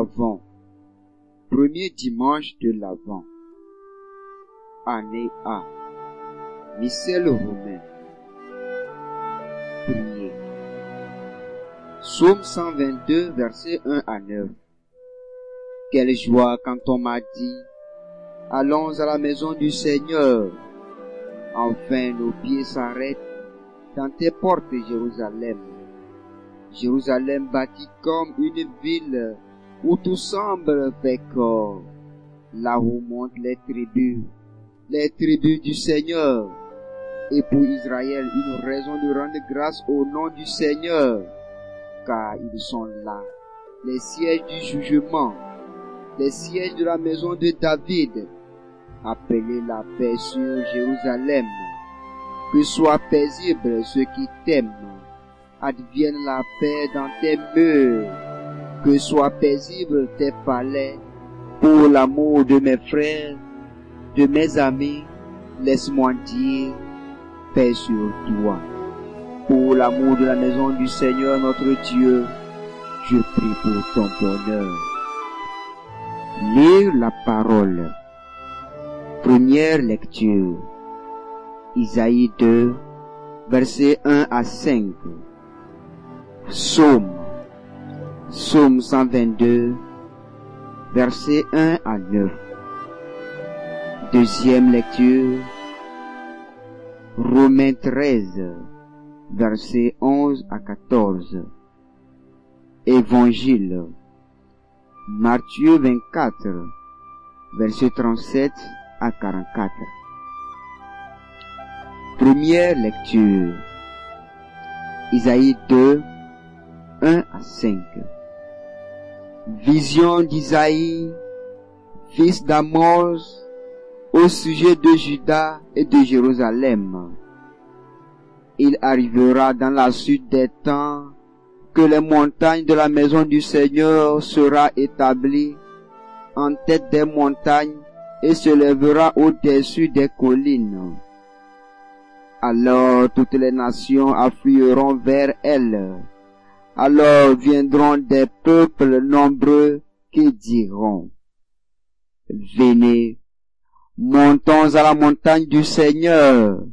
avant. Premier dimanche de l'Avent. Année A. Missel romain. Priez. Psaume 122, versets 1 à 9. Quelle joie quand on m'a dit, allons à la maison du Seigneur. Enfin nos pieds s'arrêtent dans tes portes, Jérusalem. Jérusalem bâtie comme une ville où tout semble fait là où montent les tribus, les tribus du Seigneur, et pour Israël une raison de rendre grâce au nom du Seigneur, car ils sont là, les sièges du jugement, les sièges de la maison de David, appelez la paix sur Jérusalem, que soit paisible ceux qui t'aiment, advienne la paix dans tes murs, que soit paisible tes palais, pour l'amour de mes frères, de mes amis, laisse-moi dire paix sur toi. Pour l'amour de la maison du Seigneur notre Dieu, je prie pour ton bonheur. Lire la parole. Première lecture. Isaïe 2, versets 1 à 5. Psaume. Psaume 122, versets 1 à 9. Deuxième lecture. Romains 13, versets 11 à 14. Évangile. Matthieu 24, versets 37 à 44. Première lecture. Isaïe 2, 1 à 5. Vision d'Isaïe, fils d'Amos, au sujet de Juda et de Jérusalem. Il arrivera dans la suite des temps que les montagnes de la maison du Seigneur sera établie en tête des montagnes et se lèvera au-dessus des collines. Alors toutes les nations afflueront vers elle. Alors viendront des peuples nombreux qui diront, Venez, montons à la montagne du Seigneur,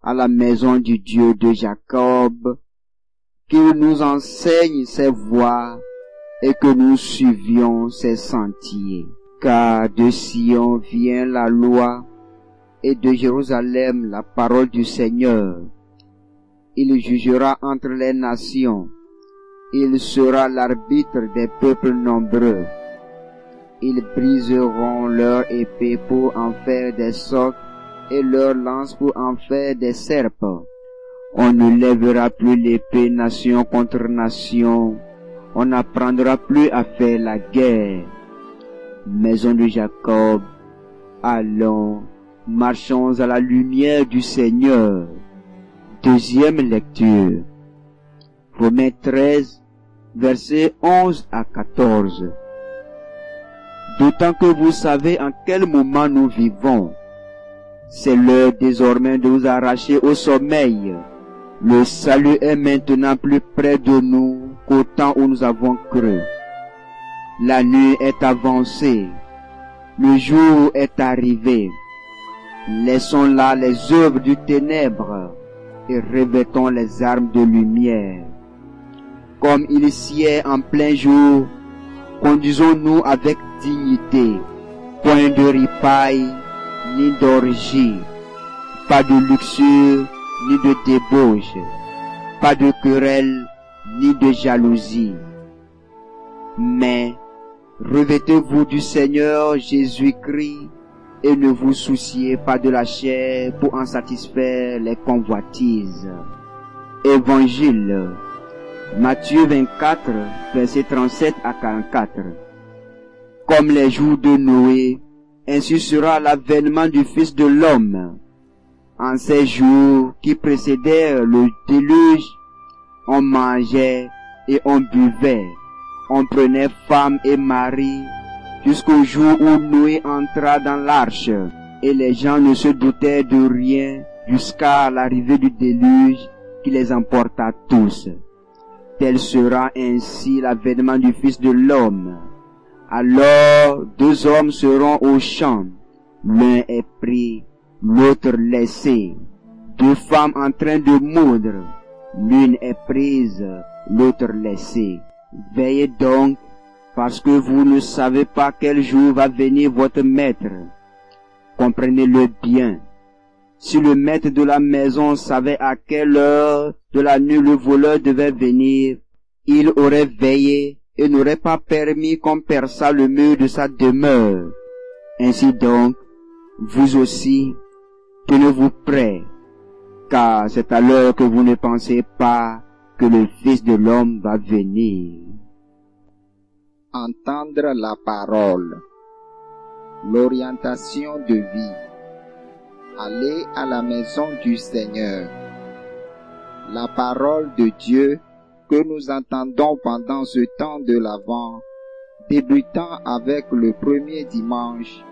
à la maison du Dieu de Jacob, qu'il nous enseigne ses voies et que nous suivions ses sentiers. Car de Sion vient la loi et de Jérusalem la parole du Seigneur. Il jugera entre les nations. Il sera l'arbitre des peuples nombreux. Ils briseront leur épée pour en faire des socs et leur lance pour en faire des serpents. On ne lèvera plus l'épée nation contre nation. On n'apprendra plus à faire la guerre. Maison de Jacob, allons, marchons à la lumière du Seigneur. Deuxième lecture. Romains 13, versets 11 à 14. D'autant que vous savez en quel moment nous vivons. C'est l'heure désormais de vous arracher au sommeil. Le salut est maintenant plus près de nous qu'au temps où nous avons cru. La nuit est avancée. Le jour est arrivé. Laissons là les œuvres du ténèbre et revêtons les armes de lumière. Comme il sied en plein jour, conduisons-nous avec dignité, point de ripaille, ni d'orgie, pas de luxure, ni de débauche, pas de querelle, ni de jalousie. Mais revêtez-vous du Seigneur Jésus-Christ et ne vous souciez pas de la chair pour en satisfaire les convoitises. Évangile Matthieu 24, versets 37 à 44. Comme les jours de Noé, ainsi sera l'avènement du Fils de l'homme. En ces jours qui précédèrent le déluge, on mangeait et on buvait, on prenait femme et mari, jusqu'au jour où Noé entra dans l'arche, et les gens ne se doutaient de rien jusqu'à l'arrivée du déluge qui les emporta tous. Tel sera ainsi l'avènement du Fils de l'homme. Alors deux hommes seront au champ, l'un est pris, l'autre laissé. Deux femmes en train de moudre, l'une est prise, l'autre laissée. Veillez donc, parce que vous ne savez pas quel jour va venir votre maître. Comprenez-le bien. Si le maître de la maison savait à quelle heure de la nuit le voleur devait venir, il aurait veillé et n'aurait pas permis qu'on perçât le mur de sa demeure. Ainsi donc, vous aussi, tenez-vous prêts, car c'est à l'heure que vous ne pensez pas que le Fils de l'homme va venir. Entendre la parole. L'orientation de vie. Aller à la maison du Seigneur. La parole de Dieu que nous entendons pendant ce temps de l'Avent, débutant avec le premier dimanche,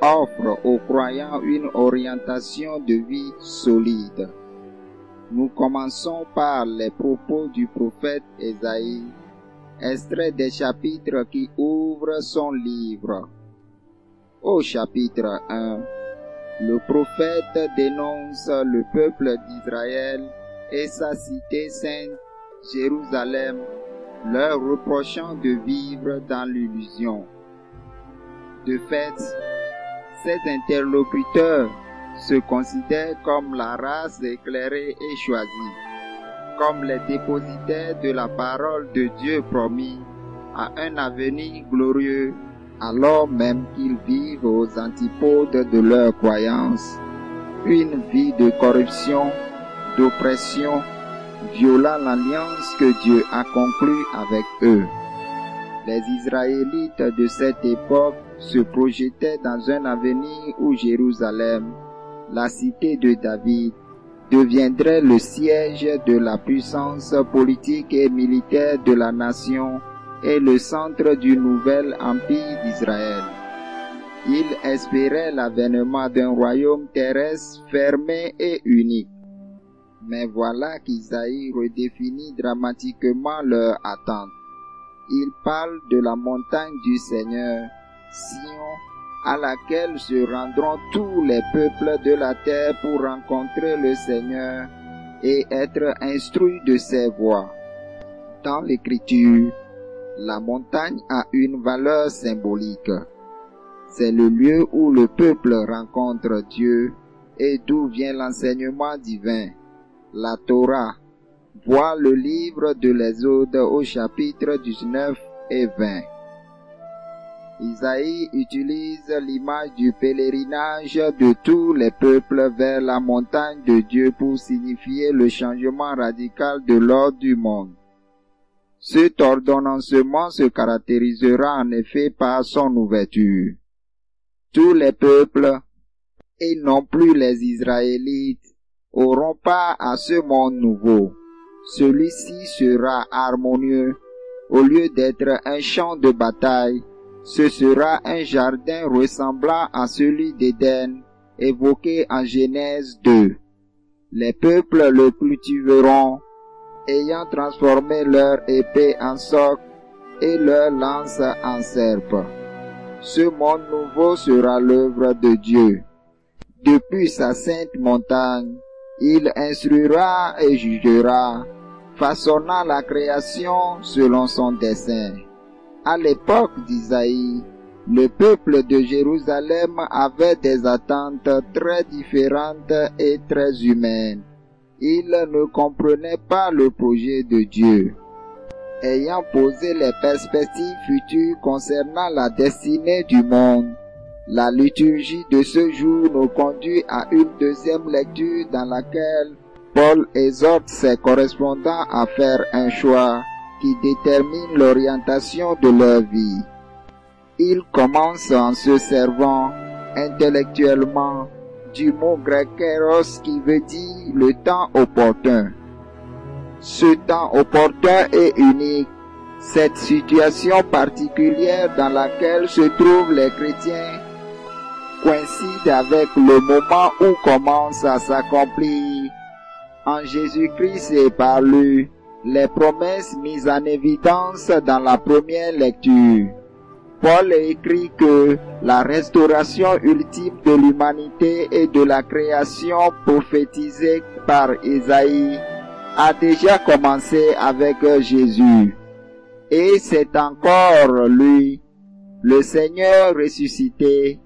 offre aux croyants une orientation de vie solide. Nous commençons par les propos du prophète Esaïe, extrait des chapitres qui ouvrent son livre. Au chapitre 1, le prophète dénonce le peuple d'Israël et sa cité sainte Jérusalem, leur reprochant de vivre dans l'illusion. De fait, ces interlocuteurs se considèrent comme la race éclairée et choisie, comme les dépositaires de la parole de Dieu promis à un avenir glorieux, alors même qu'ils vivent aux antipodes de leur croyance, une vie de corruption, d'oppression, viola l'alliance que Dieu a conclue avec eux. Les Israélites de cette époque se projetaient dans un avenir où Jérusalem, la cité de David, deviendrait le siège de la puissance politique et militaire de la nation et le centre du nouvel empire d'Israël. Ils espéraient l'avènement d'un royaume terrestre fermé et unique. Mais voilà qu'Isaïe redéfinit dramatiquement leur attente. Il parle de la montagne du Seigneur, Sion, à laquelle se rendront tous les peuples de la terre pour rencontrer le Seigneur et être instruits de ses voies. Dans l'écriture, la montagne a une valeur symbolique. C'est le lieu où le peuple rencontre Dieu et d'où vient l'enseignement divin la Torah. Vois le livre de l'Exode au chapitre 19 et 20. Isaïe utilise l'image du pèlerinage de tous les peuples vers la montagne de Dieu pour signifier le changement radical de l'ordre du monde. Cet ordonnancement se caractérisera en effet par son ouverture. Tous les peuples, et non plus les Israélites, auront pas à ce monde nouveau. Celui-ci sera harmonieux. Au lieu d'être un champ de bataille, ce sera un jardin ressemblant à celui d'Éden, évoqué en Genèse 2. Les peuples le cultiveront, ayant transformé leur épée en soc et leur lance en serpe. Ce monde nouveau sera l'œuvre de Dieu. Depuis sa sainte montagne, il instruira et jugera, façonnant la création selon son dessein. À l'époque d'Isaïe, le peuple de Jérusalem avait des attentes très différentes et très humaines. Il ne comprenait pas le projet de Dieu. Ayant posé les perspectives futures concernant la destinée du monde, la liturgie de ce jour nous conduit à une deuxième lecture dans laquelle Paul exhorte ses correspondants à faire un choix qui détermine l'orientation de leur vie. Il commence en se servant intellectuellement du mot grec eros qui veut dire le temps opportun. Ce temps opportun est unique. Cette situation particulière dans laquelle se trouvent les chrétiens coïncide avec le moment où commence à s'accomplir en Jésus-Christ et par lui les promesses mises en évidence dans la première lecture. Paul écrit que la restauration ultime de l'humanité et de la création prophétisée par Isaïe a déjà commencé avec Jésus. Et c'est encore lui, le Seigneur ressuscité,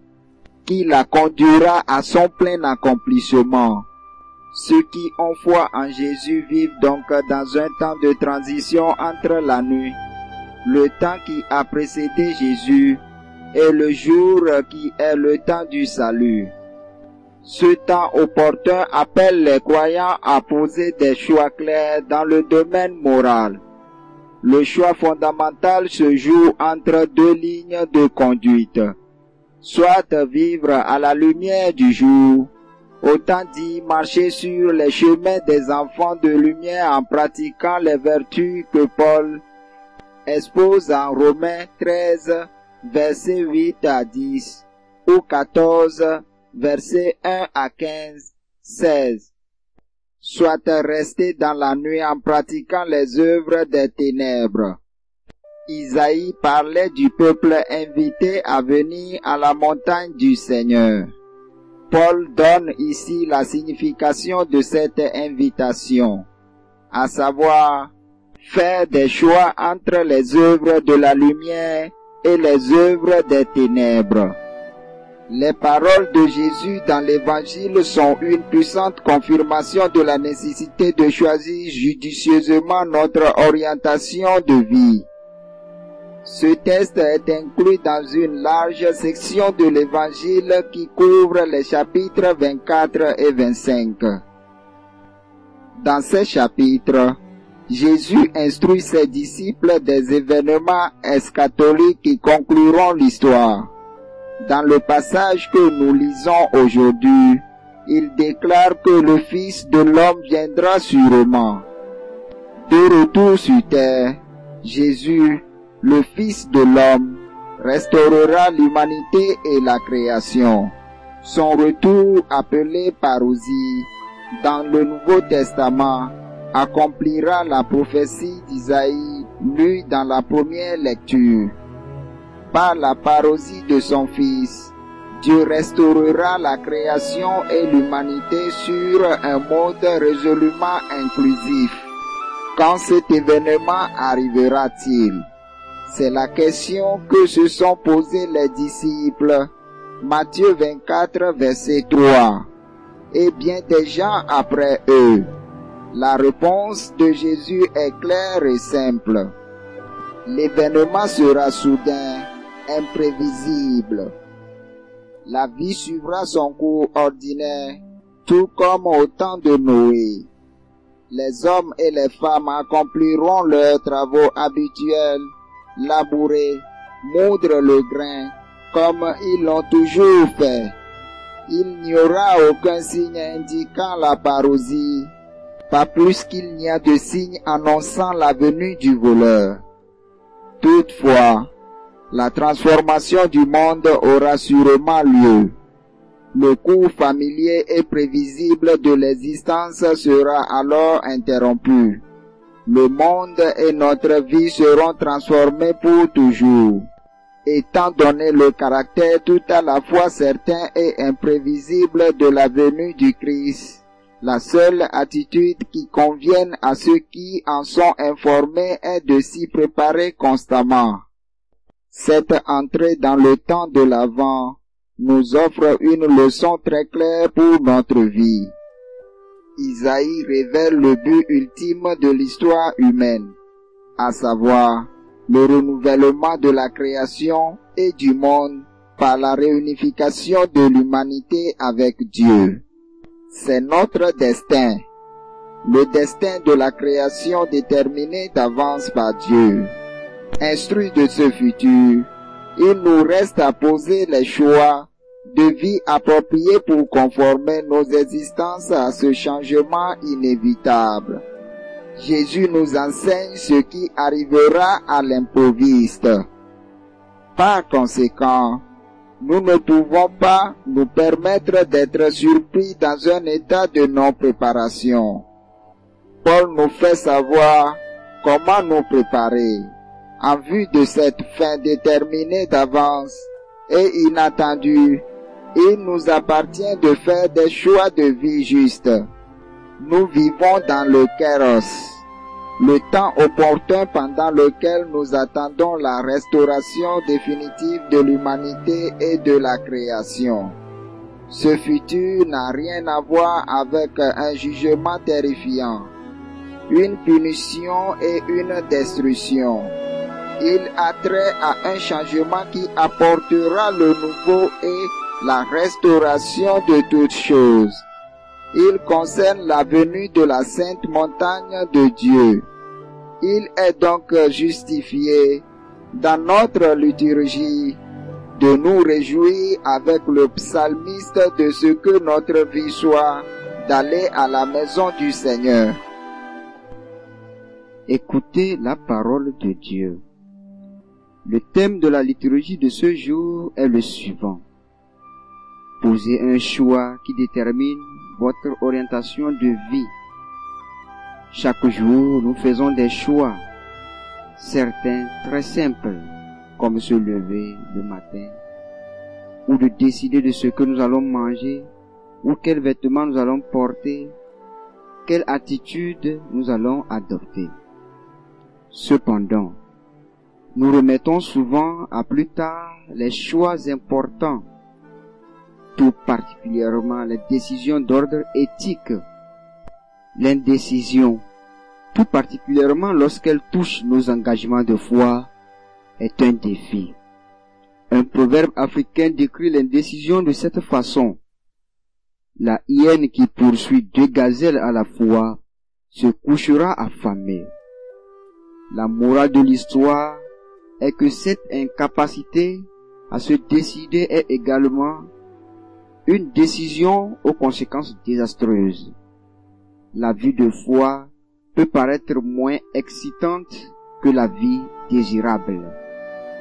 qui la conduira à son plein accomplissement. Ceux qui ont foi en Jésus vivent donc dans un temps de transition entre la nuit, le temps qui a précédé Jésus, et le jour qui est le temps du salut. Ce temps opportun appelle les croyants à poser des choix clairs dans le domaine moral. Le choix fondamental se joue entre deux lignes de conduite. Soit vivre à la lumière du jour, autant dit marcher sur les chemins des enfants de lumière en pratiquant les vertus que Paul expose en Romains 13, versets 8 à 10 ou 14, versets 1 à 15, 16 soit resté dans la nuit en pratiquant les œuvres des ténèbres. Isaïe parlait du peuple invité à venir à la montagne du Seigneur. Paul donne ici la signification de cette invitation, à savoir faire des choix entre les œuvres de la lumière et les œuvres des ténèbres. Les paroles de Jésus dans l'Évangile sont une puissante confirmation de la nécessité de choisir judicieusement notre orientation de vie. Ce texte est inclus dans une large section de l'Évangile qui couvre les chapitres 24 et 25. Dans ces chapitres, Jésus instruit ses disciples des événements eschatologiques qui concluront l'histoire. Dans le passage que nous lisons aujourd'hui, il déclare que le Fils de l'homme viendra sûrement. De retour sur terre, Jésus, le Fils de l'homme, restaurera l'humanité et la création. Son retour appelé parousie dans le Nouveau Testament accomplira la prophétie d'Isaïe lue dans la première lecture par la parosie de son Fils, Dieu restaurera la création et l'humanité sur un monde résolument inclusif. Quand cet événement arrivera-t-il? C'est la question que se sont posés les disciples. Matthieu 24, verset 3. Et bien des gens après eux. La réponse de Jésus est claire et simple. L'événement sera soudain imprévisible. La vie suivra son cours ordinaire, tout comme au temps de Noé. Les hommes et les femmes accompliront leurs travaux habituels, labourer, moudre le grain, comme ils l'ont toujours fait. Il n'y aura aucun signe indiquant la parousie, pas plus qu'il n'y a de signe annonçant la venue du voleur. Toutefois, la transformation du monde aura sûrement lieu. Le cours familier et prévisible de l'existence sera alors interrompu. Le monde et notre vie seront transformés pour toujours. Étant donné le caractère tout à la fois certain et imprévisible de la venue du Christ, la seule attitude qui convienne à ceux qui en sont informés est de s'y préparer constamment. Cette entrée dans le temps de l'Avent nous offre une leçon très claire pour notre vie. Isaïe révèle le but ultime de l'histoire humaine, à savoir le renouvellement de la création et du monde par la réunification de l'humanité avec Dieu. C'est notre destin, le destin de la création déterminé d'avance par Dieu instruit de ce futur, il nous reste à poser les choix de vie appropriés pour conformer nos existences à ce changement inévitable. Jésus nous enseigne ce qui arrivera à l'improviste. Par conséquent, nous ne pouvons pas nous permettre d'être surpris dans un état de non-préparation. Paul nous fait savoir comment nous préparer. En vue de cette fin déterminée d'avance et inattendue, il nous appartient de faire des choix de vie justes. Nous vivons dans le kéros, le temps opportun pendant lequel nous attendons la restauration définitive de l'humanité et de la création. Ce futur n'a rien à voir avec un jugement terrifiant, une punition et une destruction. Il a trait à un changement qui apportera le nouveau et la restauration de toutes choses. Il concerne la venue de la sainte montagne de Dieu. Il est donc justifié dans notre liturgie de nous réjouir avec le psalmiste de ce que notre vie soit d'aller à la maison du Seigneur. Écoutez la parole de Dieu. Le thème de la liturgie de ce jour est le suivant. Posez un choix qui détermine votre orientation de vie. Chaque jour, nous faisons des choix, certains très simples, comme se lever le matin, ou de décider de ce que nous allons manger, ou quels vêtements nous allons porter, quelle attitude nous allons adopter. Cependant, nous remettons souvent à plus tard les choix importants, tout particulièrement les décisions d'ordre éthique. L'indécision, tout particulièrement lorsqu'elle touche nos engagements de foi, est un défi. Un proverbe africain décrit l'indécision de cette façon. La hyène qui poursuit deux gazelles à la fois se couchera affamée. La morale de l'histoire est que cette incapacité à se décider est également une décision aux conséquences désastreuses. La vie de foi peut paraître moins excitante que la vie désirable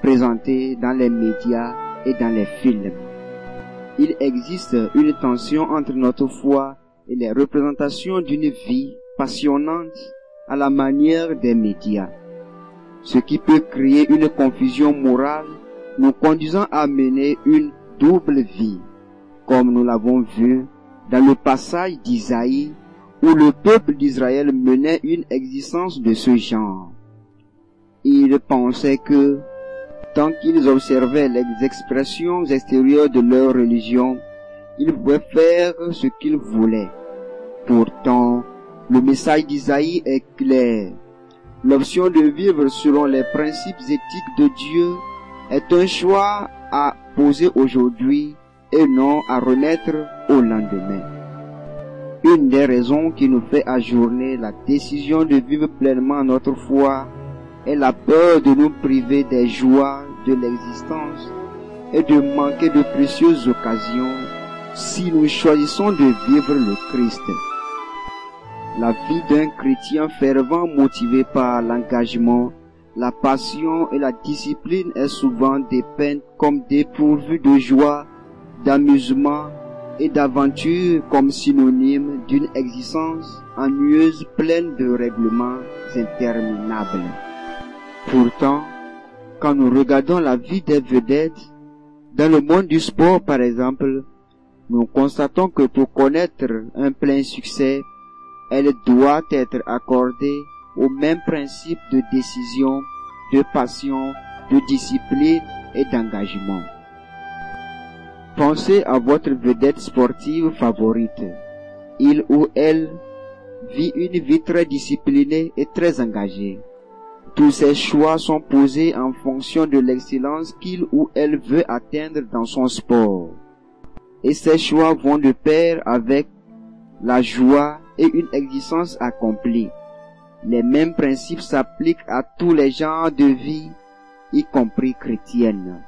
présentés dans les médias et dans les films. Il existe une tension entre notre foi et les représentations d'une vie passionnante à la manière des médias, ce qui peut créer une confusion morale nous conduisant à mener une double vie, comme nous l'avons vu dans le passage d'Isaïe où le peuple d'Israël menait une existence de ce genre. Il pensait que tant qu'ils observaient les expressions extérieures de leur religion, ils pouvaient faire ce qu'ils voulaient. Pourtant, le message d'Isaïe est clair. L'option de vivre selon les principes éthiques de Dieu est un choix à poser aujourd'hui et non à remettre au lendemain. Une des raisons qui nous fait ajourner la décision de vivre pleinement notre foi est la peur de nous priver des joies de l'existence et de manquer de précieuses occasions si nous choisissons de vivre le Christ. La vie d'un chrétien fervent motivé par l'engagement, la passion et la discipline est souvent dépeinte comme dépourvue de joie, d'amusement et d'aventure comme synonyme d'une existence ennuyeuse pleine de règlements interminables. Pourtant, quand nous regardons la vie des vedettes, dans le monde du sport par exemple, nous constatons que pour connaître un plein succès, elle doit être accordée au même principe de décision, de passion, de discipline et d'engagement. Pensez à votre vedette sportive favorite. Il ou elle vit une vie très disciplinée et très engagée. Tous ses choix sont posés en fonction de l'excellence qu'il ou elle veut atteindre dans son sport. Et ces choix vont de pair avec la joie et une existence accomplie. Les mêmes principes s'appliquent à tous les genres de vie, y compris chrétienne.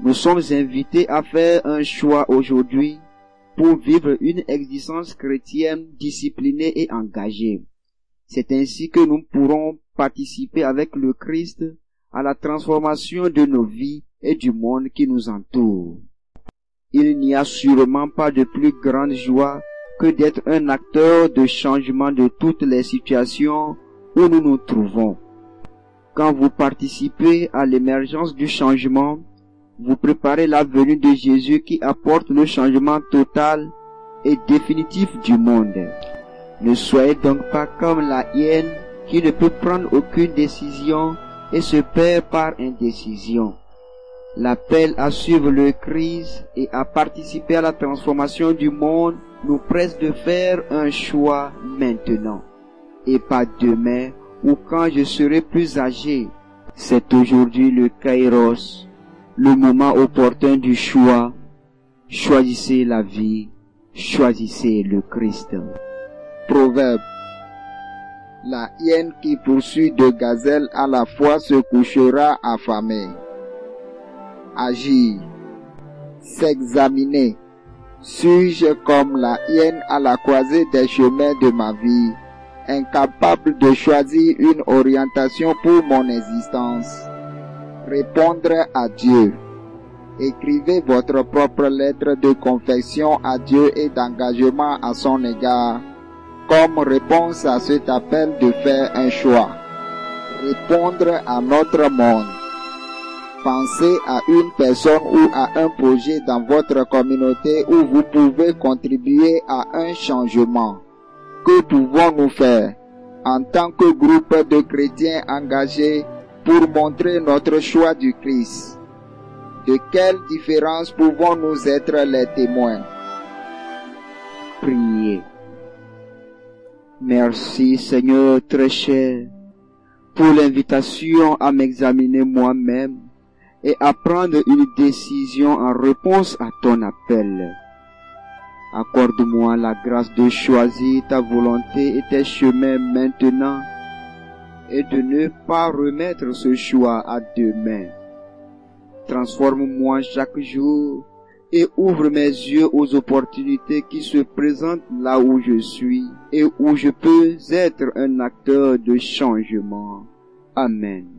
Nous sommes invités à faire un choix aujourd'hui pour vivre une existence chrétienne disciplinée et engagée. C'est ainsi que nous pourrons participer avec le Christ à la transformation de nos vies et du monde qui nous entoure. Il n'y a sûrement pas de plus grande joie que d'être un acteur de changement de toutes les situations où nous nous trouvons. Quand vous participez à l'émergence du changement, vous préparez la venue de Jésus qui apporte le changement total et définitif du monde. Ne soyez donc pas comme la hyène qui ne peut prendre aucune décision et se perd par indécision. L'appel à suivre le Christ et à participer à la transformation du monde nous presse de faire un choix maintenant et pas demain ou quand je serai plus âgé. C'est aujourd'hui le kairos, le moment opportun du choix. Choisissez la vie, choisissez le Christ. Proverbe. La hyène qui poursuit deux gazelles à la fois se couchera affamée. Agir. S'examiner. Suis-je comme la hyène à la croisée des chemins de ma vie, incapable de choisir une orientation pour mon existence? Répondre à Dieu. Écrivez votre propre lettre de confession à Dieu et d'engagement à son égard comme réponse à cet appel de faire un choix. Répondre à notre monde. Pensez à une personne ou à un projet dans votre communauté où vous pouvez contribuer à un changement. Que pouvons-nous faire en tant que groupe de chrétiens engagés pour montrer notre choix du Christ De quelle différence pouvons-nous être les témoins? Priez. Merci Seigneur très cher pour l'invitation à m'examiner moi-même et à prendre une décision en réponse à ton appel. Accorde-moi la grâce de choisir ta volonté et tes chemins maintenant et de ne pas remettre ce choix à demain. Transforme-moi chaque jour et ouvre mes yeux aux opportunités qui se présentent là où je suis et où je peux être un acteur de changement. Amen.